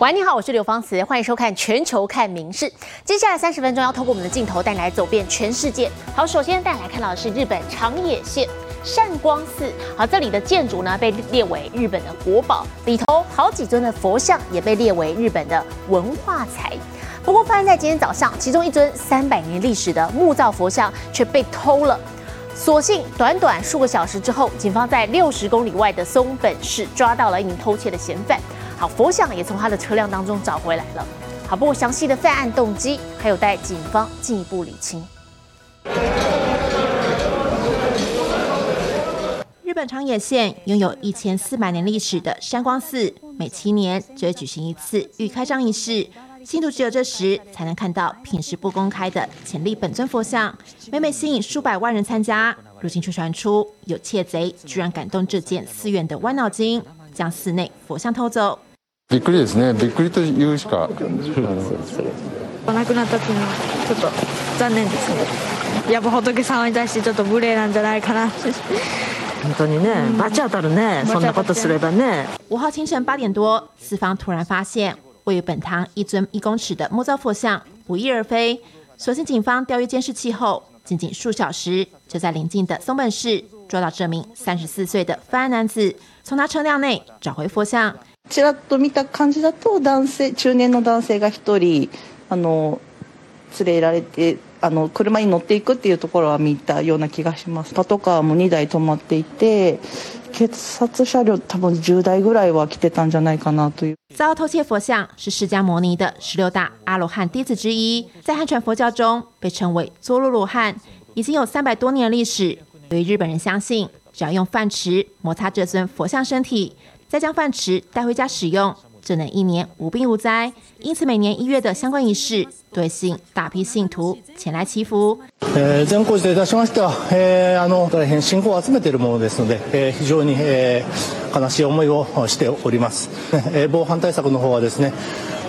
喂，你好，我是刘芳慈，欢迎收看《全球看名事》。接下来三十分钟要透过我们的镜头带你来走遍全世界。好，首先带你来看到的是日本长野县善光寺。好，这里的建筑呢被列为日本的国宝，里头好几尊的佛像也被列为日本的文化财。不过发生在今天早上，其中一尊三百年历史的木造佛像却被偷了。所幸短短数个小时之后，警方在六十公里外的松本市抓到了一名偷窃的嫌犯。好，佛像也从他的车辆当中找回来了。好，不过详细的犯案动机还有待警方进一步理清。日本长野县拥有一千四百年历史的山光寺，每七年就会举行一次预开张仪式，信徒只有这时才能看到平时不公开的潜力本尊佛像，每每吸引数百万人参加。如今却传出有窃贼居然敢动这件寺院的歪脑筋，将寺内佛像偷走。びっくりですね。びっくりと言うしか。亡くなったっていうのはちょっと残念ですね。やっぱ仏様に対してちょっと無礼なんじゃないかな。本当にね、罰当たるね。そんなことすればね。五号清晨八点多，四方突然发现位于本堂一尊一公尺的木造佛像不翼而飞。所幸警方调阅监视器后，仅仅数小时就在邻近的松本市捉到这名三十四岁的犯案男子，从他车辆内找回佛像。 ちらっと見た感じだと男性中年の男性が一人あの連れられてあの車に乗っていくっていうところは見たような気がしますパトカーも2台止まっていて警察車両多分10台ぐらいは来てたんじゃないかなという遭偷窃佛像是释迦牟尼的十六大阿罗汉弟子之一，在汉传佛教中被称为佐罗罗汉，已经有三百多年历史。由于日本人相信，只要用饭匙摩擦这尊佛像身体。再将饭匙带回家使用，就能一年无病无灾。因此，每年一月的相关仪式，都会吸引大批信徒前来祈福。え善光寺といたしましては、えあの大変信仰を集めているものですので、え非常に、え 悲しい思いをしております。防犯対策の方はですね。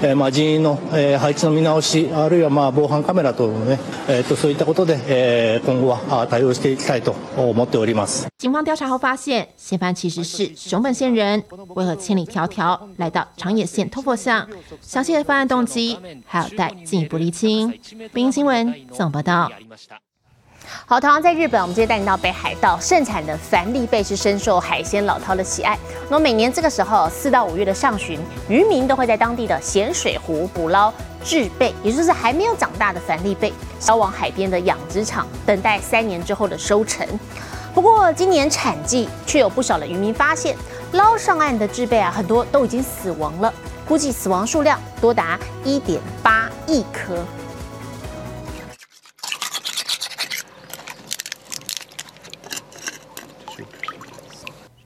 えまあ人員の、え配置の見直しあるいはまあ防犯カメラ等のね、えとそういったことで、え今後は対応していきたいと思っております。警方调查后发现，嫌犯其实是熊本县人，为何千里迢迢来到长野县偷佛像？详细的犯案动机还有待进一步厘清。北京新闻总报道。好，同样在日本，我们今天带你到北海道，盛产的凡利贝是深受海鲜老饕的喜爱。那每年这个时候，四到五月的上旬，渔民都会在当地的咸水湖捕捞稚贝，也就是还没有长大的凡利贝，销往海边的养殖场，等待三年之后的收成。不过今年产季却有不少的渔民发现，捞上岸的稚贝啊，很多都已经死亡了，估计死亡数量多达一点八亿颗。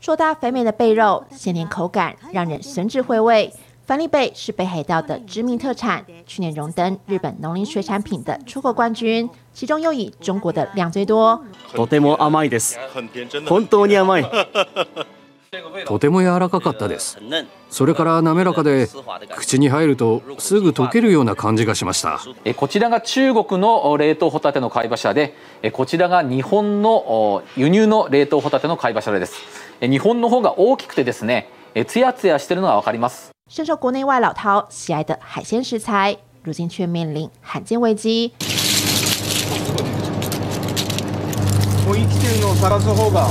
硕大肥美的贝肉，鲜甜口感，让人神智回味。凡利贝是北海道的知名特产，去年荣登日本农林水产品的出口冠军，其中又以中国的量最多。とても甘いです。本当に甘い。とても柔らかかったです。それから滑らかで、口に入るとすぐ溶けるような感じがしました。こちらが中国の冷凍ホタテの貝柱で、こちらが日本の輸入の冷凍ホタテの貝柱です。日本の方が大きくてですね、ツヤツヤしてるのがわかります。深受国内外老饕喜爱的海鲜食材，如今却面临罕见危机。もう生きてるのを探す方が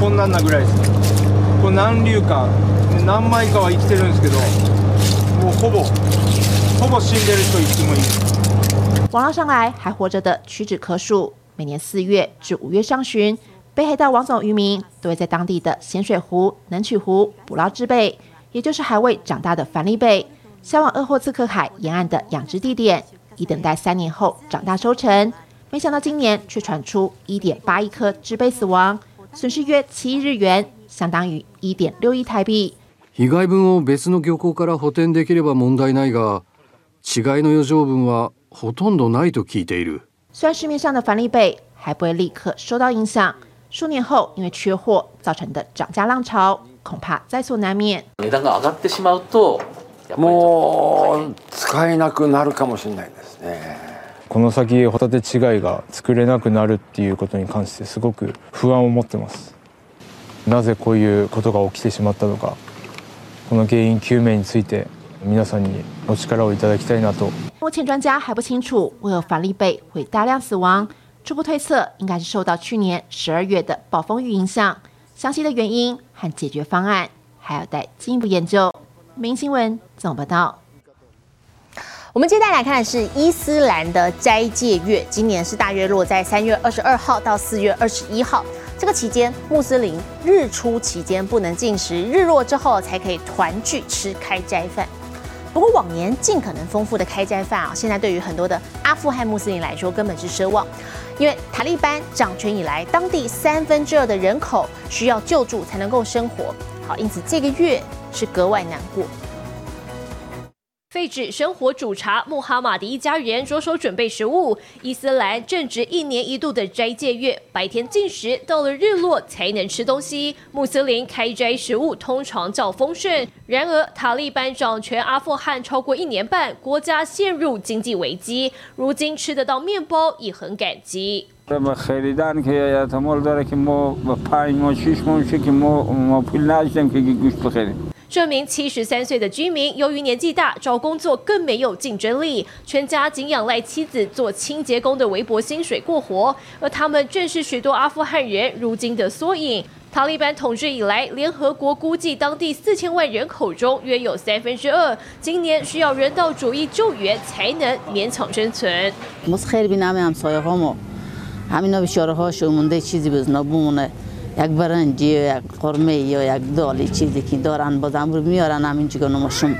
困難なぐらいです。これ何流か何枚かは生きてるんですけど、もうほぼほぼ死んでると言ってもいい。网络上来还活着的屈指可数，每年四月至五月上旬。北海道王总渔民都会在当地的咸水湖、能取湖捕捞稚贝，也就是还未长大的凡利贝，销往鄂霍次克海沿岸的养殖地点，以等待三年后长大收成。没想到今年却传出一点八亿颗稚贝死亡，损失约七亿日元，相当于一点六亿台币。被害分を別の漁港から補填できれば問題ないが、違いの余剰分はほとんどないと聞いている。虽然市面上的凡利贝还不会立刻受到影响。 数年后，因为缺货造成的涨价浪潮，恐怕在所难免。値段が上がってしまうと、もう使えなくなるかもしれないですね。この先ホタテ違いが作れなくなるっていうことに関してすごく不安を持ってます。なぜこういうことが起きてしまったのか、この原因究明について 皆さんにお力をいただきたいなと。目前专家还不清楚为何反利贝会大量死亡， 初步推测应该是受到去年十二月的暴风雨影响，详细的原因和解决方案还要待进一步研究。明新闻怎么报道？我们接下来看的是伊斯兰的斋戒月，今年是大约落在三月二十二号到四月二十一号。这个期间，穆斯林日出期间不能进食，日落之后才可以团聚吃开斋饭。不过往年尽可能丰富的开斋饭啊，现在对于很多的阿富汗穆斯林来说根本是奢望，因为塔利班掌权以来，当地三分之二的人口需要救助才能够生活，好，因此这个月是格外难过。废止生活煮茶，穆哈马迪一家人着手准备食物。伊斯兰正值一年一度的斋戒月，白天禁食，到了日落才能吃东西。穆斯林开斋食物通常较丰盛。然而，塔利班掌权阿富汗超过一年半，国家陷入经济危机，如今吃得到面包已很感激。这名七十三岁的居民，由于年纪大，找工作更没有竞争力，全家仅仰赖妻子做清洁工的微薄薪水过活。而他们正是许多阿富汗人如今的缩影。塔利班统治以来，联合国估计当地四千万人口中约有三分之二，今年需要人道主义救援才能勉强生存。یک برنجی یک خرمه یا یک دالی چیزی که دارن بازم رو میارن همین چیکار نماشم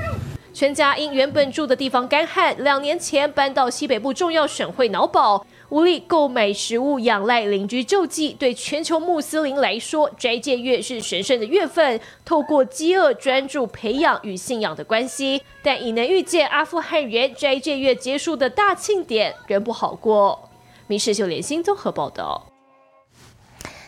全家因原本住的地方干旱，两年前搬到西北部重要省会瑙堡，无力购买食物，仰赖邻居救济。对全球穆斯林来说，斋戒月是神圣的月份，透过饥饿专注培养与信仰的关系。但已能预见，阿富汗人斋戒月结束的大庆典仍不好过。《 民事秀联新综合报道》。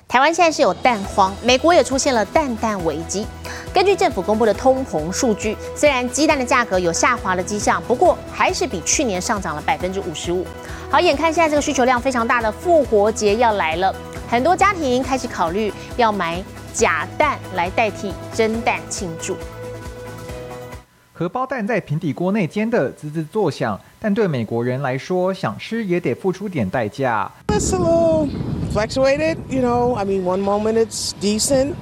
台湾现在是有蛋荒，美国也出现了蛋蛋危机。根据政府公布的通膨数据，虽然鸡蛋的价格有下滑的迹象，不过还是比去年上涨了百分之五十五。好，眼看现在这个需求量非常大的复活节要来了，很多家庭开始考虑要买假蛋来代替真蛋庆祝。荷包蛋在平底锅内煎的滋滋作响，但对美国人来说，想吃也得付出点代价。It's a little fluctuated, you know. I mean, one moment it's decent,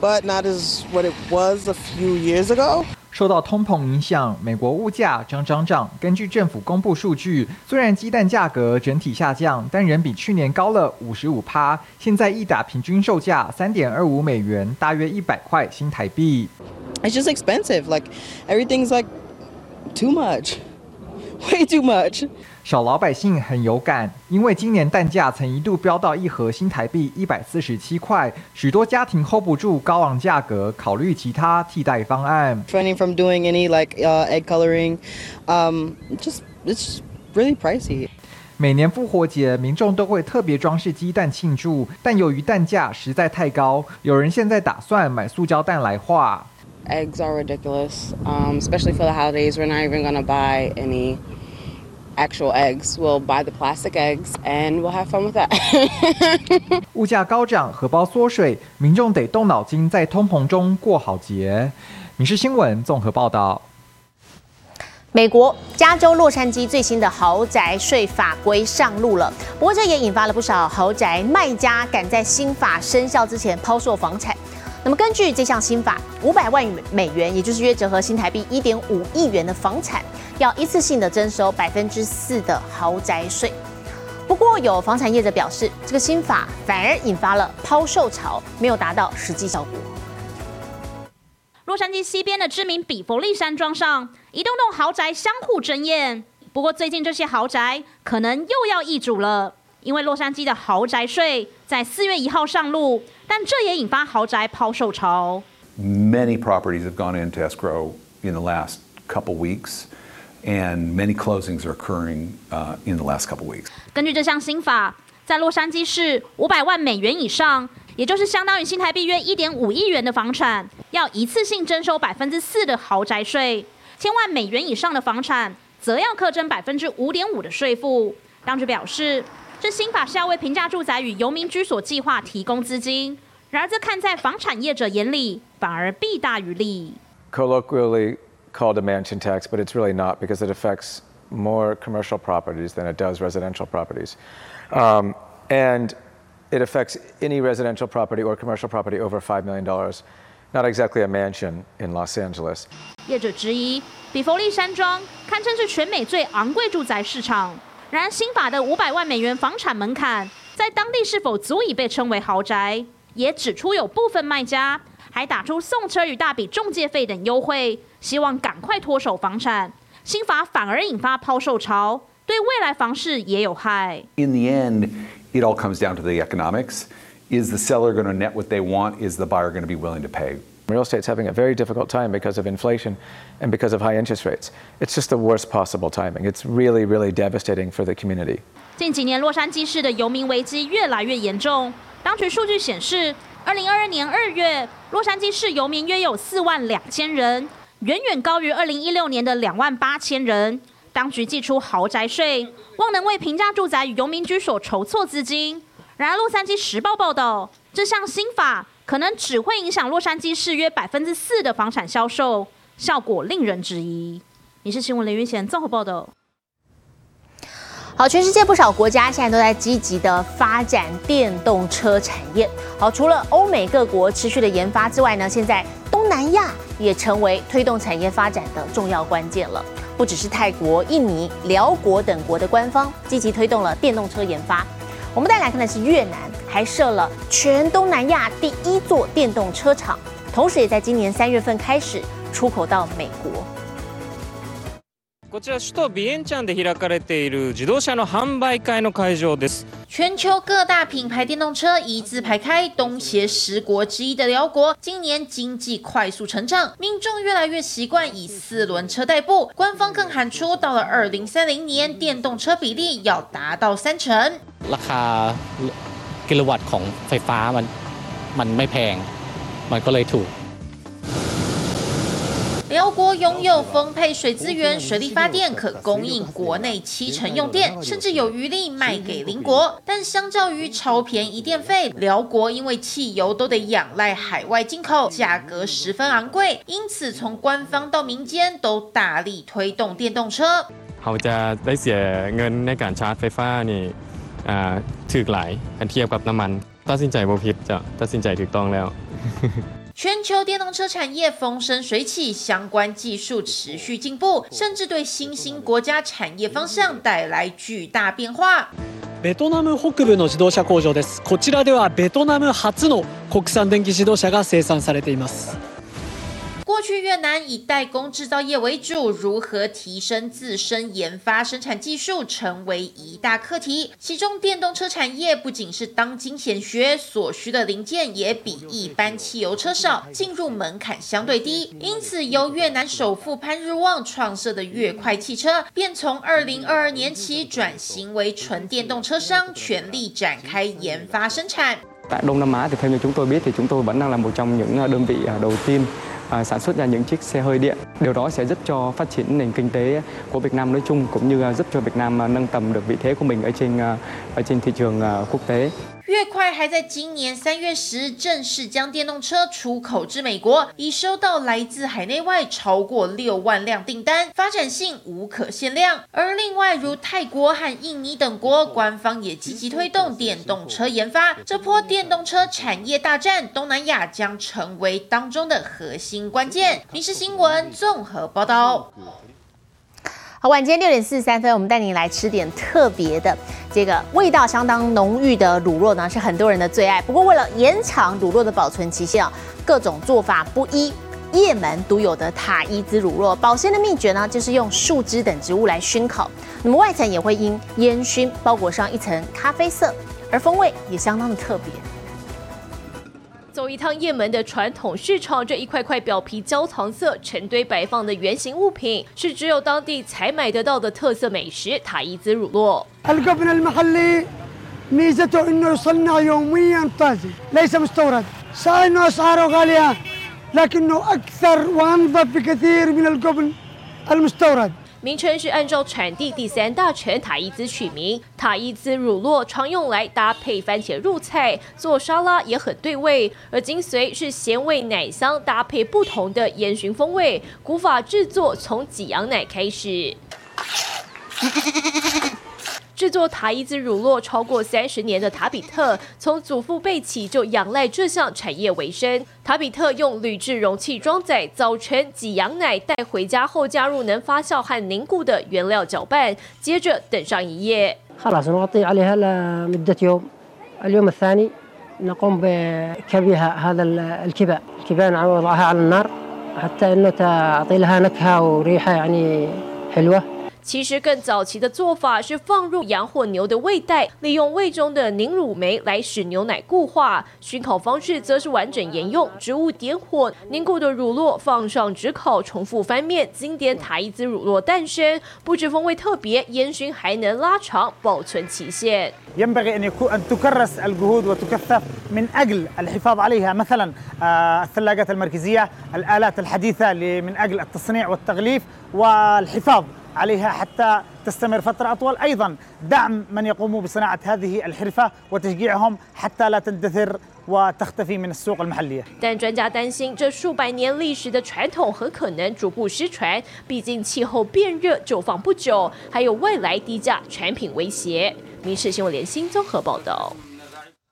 but not as what it was a few years ago. 受到通膨影响，美国物价涨涨涨。根据政府公布数据，虽然鸡蛋价格整体下降，但仍比去年高了五十五趴。现在一打平均售价三点二五美元，大约一百块新台币。It's just expensive. Like everything's like too much, way too much. 小老百姓很有感，因为今年蛋价曾一度飙到一盒新台币一百四十七块，许多家庭 hold 不住高昂价格，考虑其他替代方案。Training from doing any like egg coloring, um, just it's really pricey. 每年复活节，民众都会特别装饰鸡蛋庆祝，但由于蛋价实在太高，有人现在打算买塑胶蛋来画。Eggs are ridiculous, um, especially for the holidays. We're not even going to buy any actual eggs. We'll buy the plastic eggs and we'll have fun with that. 物价高涨，荷包缩水，民众得动脑筋，在通膨中过好节。民事新闻综合报道。美国加州洛杉矶最新的豪宅税法规上路了，不过这也引发了不少豪宅卖家赶在新法生效之前抛售房产。那么根据这项新法，五百万美元，也就是约折合新台币一点五亿元的房产，要一次性的征收百分之四的豪宅税。不过有房产业者表示，这个新法反而引发了抛售潮，没有达到实际效果。洛杉矶西边的知名比佛利山庄上，一栋栋豪宅相互争艳。不过最近这些豪宅可能又要易主了。因为洛杉矶的豪宅税在四月一号上路，但这也引发豪宅抛售潮。Many properties have gone into escrow in the last couple weeks, and many closings are occurring in the last couple weeks. 根据这项新法，在洛杉矶市五百万美元以上，也就是相当于新台币约一点五亿元的房产，要一次性征收百分之四的豪宅税；千万美元以上的房产，则要课征百分之五点五的税负。当局表示。这新法是要为平价住宅与游民居所计划提供资金，然而这看在房产业者眼里，反而弊大于利。Colloquially called a mansion tax, but it's really not because it affects more commercial properties than it does residential properties. Um, and it affects any residential property or commercial property over five million. dollars. Not exactly a mansion in Los Angeles. 业者质疑，比佛利山庄堪称是全美最昂贵住宅市场。然，新法的五百万美元房产门槛，在当地是否足以被称为豪宅？也指出有部分卖家还打出送车与大笔中介费等优惠，希望赶快脱手房产。新法反而引发抛售潮，对未来房市也有害。In the end, it all comes down to the economics. Is the seller going to net what they want? Is the buyer going to be willing to pay? Real estate's having a very difficult time because of inflation and because of high interest rates. It's just the worst possible timing. It's really, really devastating for the community. 近几年，洛杉矶市的游民危机越来越严重。当局数据显示，二零二二年二月，洛杉矶市游民约有四万两千人，远远高于二零一六年的两万八千人。当局寄出豪宅税，望能为平价住宅与游民居所筹措资金。 然而，《洛杉矶时报》报道，这项新法可能只会影响洛杉矶市约百分之四的房产销售，效果令人质疑。你是新闻林云贤综合报道。好，全世界不少国家现在都在积极的发展电动车产业。好，除了欧美各国持续的研发之外呢，现在东南亚也成为推动产业发展的重要关键了。不只是泰国、印尼、辽国等国的官方积极推动了电动车研发。我们再来看的是越南，还设了全东南亚第一座电动车厂，同时也在今年三月份开始出口到美国。こちら首都ビエンチャンで開かれている自動車の販売会の会場です。全球各大品牌电动车一字排开，东协十国之一的辽国，今年经济快速成长，民众越来越习惯以四轮车代步。官方更喊出，到了二零三零年，电动车比例要达到三成。 ราคากิโลวัตต์ของไฟฟ้ามันมันไม่แพงมันก็เลยถูก。辽国拥有丰沛水资源，水力发电可供应国内七成用电，甚至有余力卖给邻国。但相较于超便宜电费，辽国因为汽油都得仰赖海外进口，价格十分昂贵。因此，从官方到民间都大力推动电动车。เขาจะได้เสียเงินในการชาร์จไฟฟ้านี่ ถูกหลายเทียบกับน้ำมันตัดสินใจบ่ผิดจ้ะตัดสินใจถูกต้องแล้ว全球电动车产业风生水起，相关技术持续进步，甚至对新兴国家产业方向带来巨大变化。ベトナム北部の自動車工場です。こちらではベトナム初の国産電気自動車が生産されています。 过去越南以代工制造业为主，如何提升自身研发生产技术成为一大课题。其中电动车产业不仅是当今显学，所需的零件也比一般汽油车少，进入门槛相对低。因此，由越南首富潘日旺创设的越快汽车，便从二零二二年起转型为纯电动车商，全力展开研发生产。Tại Đông Nam Á thì theo như chúng tôi biết thì chúng tôi vẫn đang là một trong những đơn vị đầu tiên À, sản xuất ra những chiếc xe hơi điện. Điều đó sẽ giúp cho phát triển nền kinh tế của Việt Nam nói chung, cũng như à, giúp cho Việt Nam à, nâng tầm được vị thế của mình ở trên ở trên thị trường quốc tế. 越快还在今年三月时正式将电动车出口至美国，已收到来自海内外超过六万辆订单，发展性无可限量。而另外如泰国和印尼等国，官方也积极推动电动车研发。这波电动车产业大战，东南亚将成为当中的核心关键。民事新闻综合报道。好，晚间六点四十三分，我们带您来吃点特别的，这个味道相当浓郁的卤肉呢，是很多人的最爱。不过为了延长卤肉的保存期限啊，各种做法不一。也门独有的塔伊兹卤肉保鲜的秘诀呢，就是用树枝等植物来熏烤，那么外层也会因烟熏包裹上一层咖啡色，而风味也相当的特别。走一趟也门的传统市场，这一块块表皮焦糖色、成堆摆放的圆形物品，是只有当地才买得到的特色美食——塔伊兹乳酪。الجبن المحلي ميزته انه يصنع يوميا طازج ليس مستورد صحيح انه اسعاره غاليه لكنه اكثر وانظف بكثير من الجبن المستورد 名称是按照产地第三大城塔伊兹取名。塔伊兹乳酪常用来搭配番茄入菜，做沙拉也很对味。而精髓是咸味奶香搭配不同的烟熏风味。古法制作从挤羊奶开始。制作塔伊兹乳酪超过三十年的塔比特，从祖父辈起就仰赖这项产业为生。塔比特用铝制容器装载，早晨挤羊奶带回家后，加入能发酵和凝固的原料搅拌，接着等上一夜。 خلاص نغطي عليها لمدة يوم اليوم الثاني نقوم بكبيها هذا الكباء الكباء نوضعها على النار حتى انه تعطي لها نكهة وريحة يعني حلوة 其实更早期的做法是放入羊或牛的胃袋，利用胃中的凝乳酶来使牛奶固化。熏烤方式则是完整沿用植物点火，凝固的乳酪放上炙烤，重复翻面，经典塔伊兹乳酪诞生。不止风味特别，烟熏还能拉长保存期限。 ينبغي أن يكون أن تكرس الجهود وتكثف من أجل الحفاظ عليها مثلا الثلاجات المركزية الآلات الحديثة من أجل التصنيع والتغليف والحفاظ عليها حتى تستمر فترة أطول أيضا دعم من يقوموا بصناعة هذه الحرفة وتشجيعهم حتى لا تندثر وتختفي من السوق المحلية 但专家担心，这数百年历史的传统很可能逐步失传，毕竟气候变热就放不久，还有外来低价产品威胁。民事新闻联新综合报道。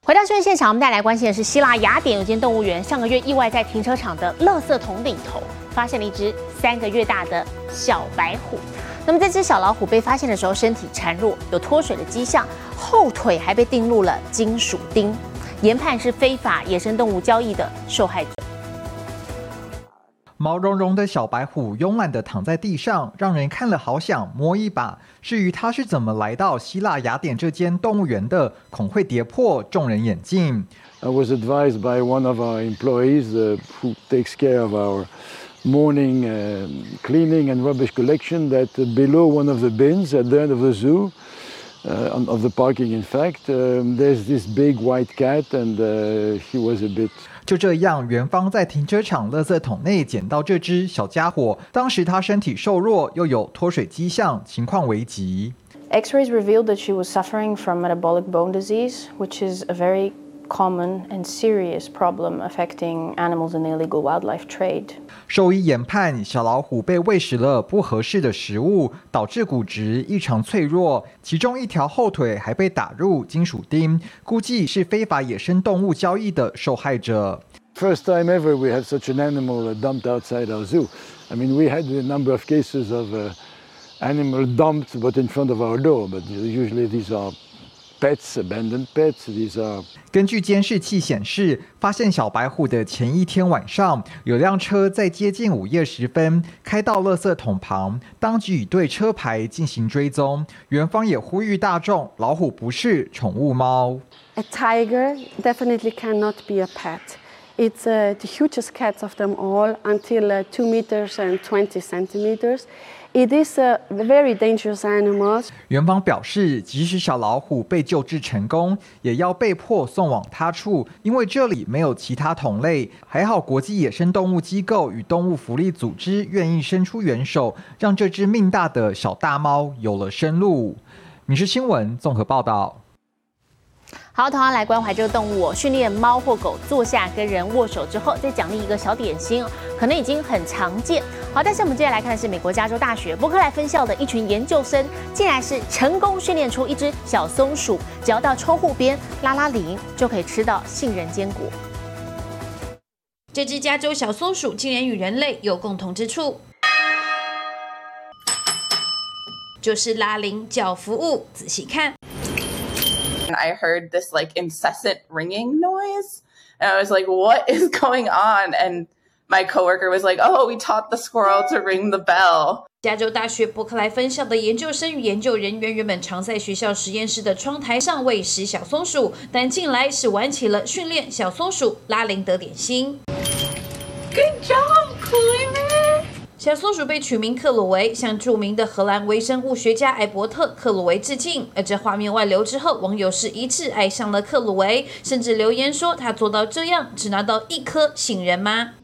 回到新闻现场，我们带来关心的是希腊雅典有间动物园上个月意外在停车场的垃圾桶里头发现了一只三个月大的小白虎。 那么这只小老虎被发现的时候，身体孱弱，有脱水的迹象，后腿还被钉入了金属钉，研判是非法野生动物交易的受害者。毛茸茸的小白虎慵懒地躺在地上，让人看了好想摸一把。至于它是怎么来到希腊雅典这间动物园的，恐会跌破众人眼镜。I was advised by one of our employees uh, who takes care of our morning uh, cleaning and rubbish collection that uh, below one of the bins at the end of the zoo, uh, on, of the parking in fact, um, there's this big white cat and uh, he was a bit 就这样，园方在停车场垃圾桶内捡到这只小家伙。当时它身体瘦弱，又有脱水迹象，情况危急。 X-rays revealed that she was suffering from metabolic bone disease, which is a very common and serious problem affecting animals in the illegal wildlife trade. 兽医研判，小老虎被喂食了不合适的食物，导致骨质异常脆弱，其中一条后腿还被打入金属钉，估计是非法野生动物交易的受害者。 First time ever we had such an animal dumped outside our zoo. I mean, we had a number of cases of uh, animal dumped, but in front of our door. But usually these are pets, abandoned pets. These are 根据监视器显示，发现小白虎的前一天晚上，有辆车在接近午夜时分开到垃圾桶旁，当局已对车牌进行追踪。园方也呼吁大众，老虎不是宠物猫。A tiger definitely cannot be a pet. It's uh, the hugest cat of them all, until uh, two meters and twenty centimeters. It is a very dangerous animal. 园方表示，即使小老虎被救治成功，也要被迫送往他处，因为这里没有其他同类。还好，国际野生动物机构与动物福利组织愿意伸出援手，让这只命大的小大猫有了生路。民事新闻综合报道。好，同样来关怀这个动物、哦。训练猫或狗坐下跟人握手之后，再奖励一个小点心，可能已经很常见。好，但是我们接下来看的是美国加州大学伯克莱分校的一群研究生，竟然是成功训练出一只小松鼠，只要到窗户边拉拉铃，就可以吃到杏仁坚果。这只加州小松鼠竟然与人类有共同之处，就是拉铃叫服务。仔细看。I heard this like incessant ringing noise. And I was like, what is going on? And my coworker was like, oh, we taught the squirrel to ring the bell. 加州大学伯克莱分校的研究生与研究人员原本常在学校实验室的窗台上喂食小松鼠，但近来是玩起了训练小松鼠拉铃得点心。Good job, Cleaver! 小松鼠被取名克鲁维，向著名的荷兰微生物学家艾伯特·克鲁维致敬。而这画面外流之后，网友是一致爱上了克鲁维，甚至留言说他做到这样只拿到一颗杏仁吗？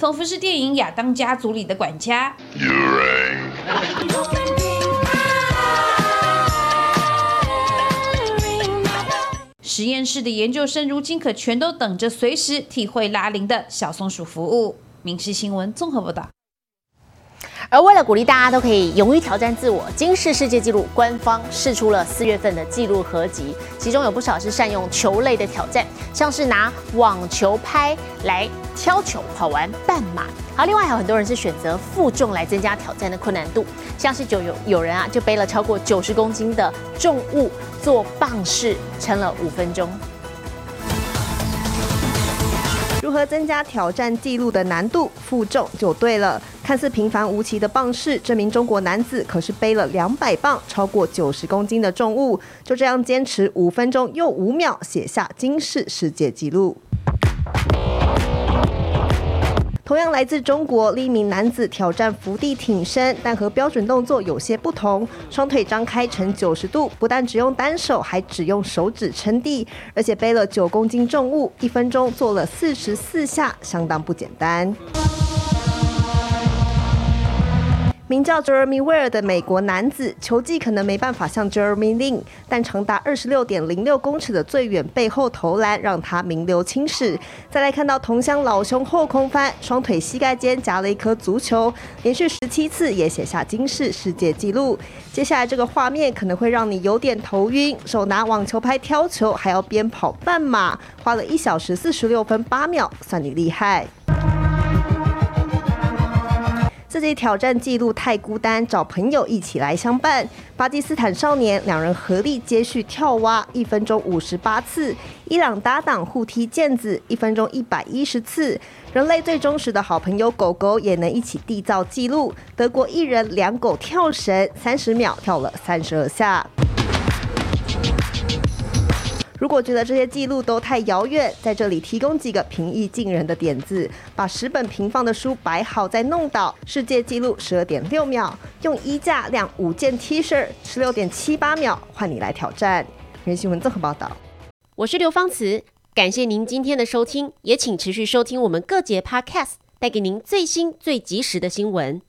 仿佛是电影《亚当家族》里的管家。实验室的研究生如今可全都等着随时体会拉铃的小松鼠服务。民事新闻综合报道。而为了鼓励大家都可以勇于挑战自我，今世世界纪录官方试出了四月份的纪录合集，其中有不少是善用球类的挑战，像是拿网球拍来挑球、跑完半马。好，另外还有很多人是选择负重来增加挑战的困难度，像是就有有人啊就背了超过九十公斤的重物做棒式，撑了五分钟。如何增加挑战记录的难度？负重就对了。看似平凡无奇的棒式，这名中国男子可是背了两百磅、超过九十公斤的重物，就这样坚持五分钟又五秒，写下惊世世界纪录。同样来自中国，另一名男子挑战伏地挺身，但和标准动作有些不同。双腿张开成九十度，不但只用单手，还只用手指撑地，而且背了九公斤重物，一分钟做了四十四下，相当不简单。名叫 Jeremy Ware 的美国男子，球技可能没办法像 Jeremy Lin，但长达二十六点零六公尺的最远背后投篮让他名留青史。再来看到同乡老兄后空翻，双腿膝盖间夹了一颗足球，连续十七次也写下惊世世界纪录。接下来这个画面可能会让你有点头晕，手拿网球拍挑球，还要边跑半马，花了一小时四十六分八秒，算你厉害。自己挑战记录太孤单，找朋友一起来相伴。巴基斯坦少年两人合力接续跳蛙，一分钟五十八次；伊朗搭档互踢毽子，一分钟一百一十次。人类最忠实的好朋友狗狗也能一起缔造纪录。德国一人两狗跳绳，三十秒跳了三十二下。如果觉得这些记录都太遥远，在这里提供几个平易近人的点子：把十本平放的书摆好再弄倒，世界纪录十二点六秒；用衣架晾五件 T 恤，十六点七八秒，换你来挑战。原新闻综合报道。我是刘芳慈，感谢您今天的收听，也请持续收听我们各节 Podcast，带给您最新最及时的新闻。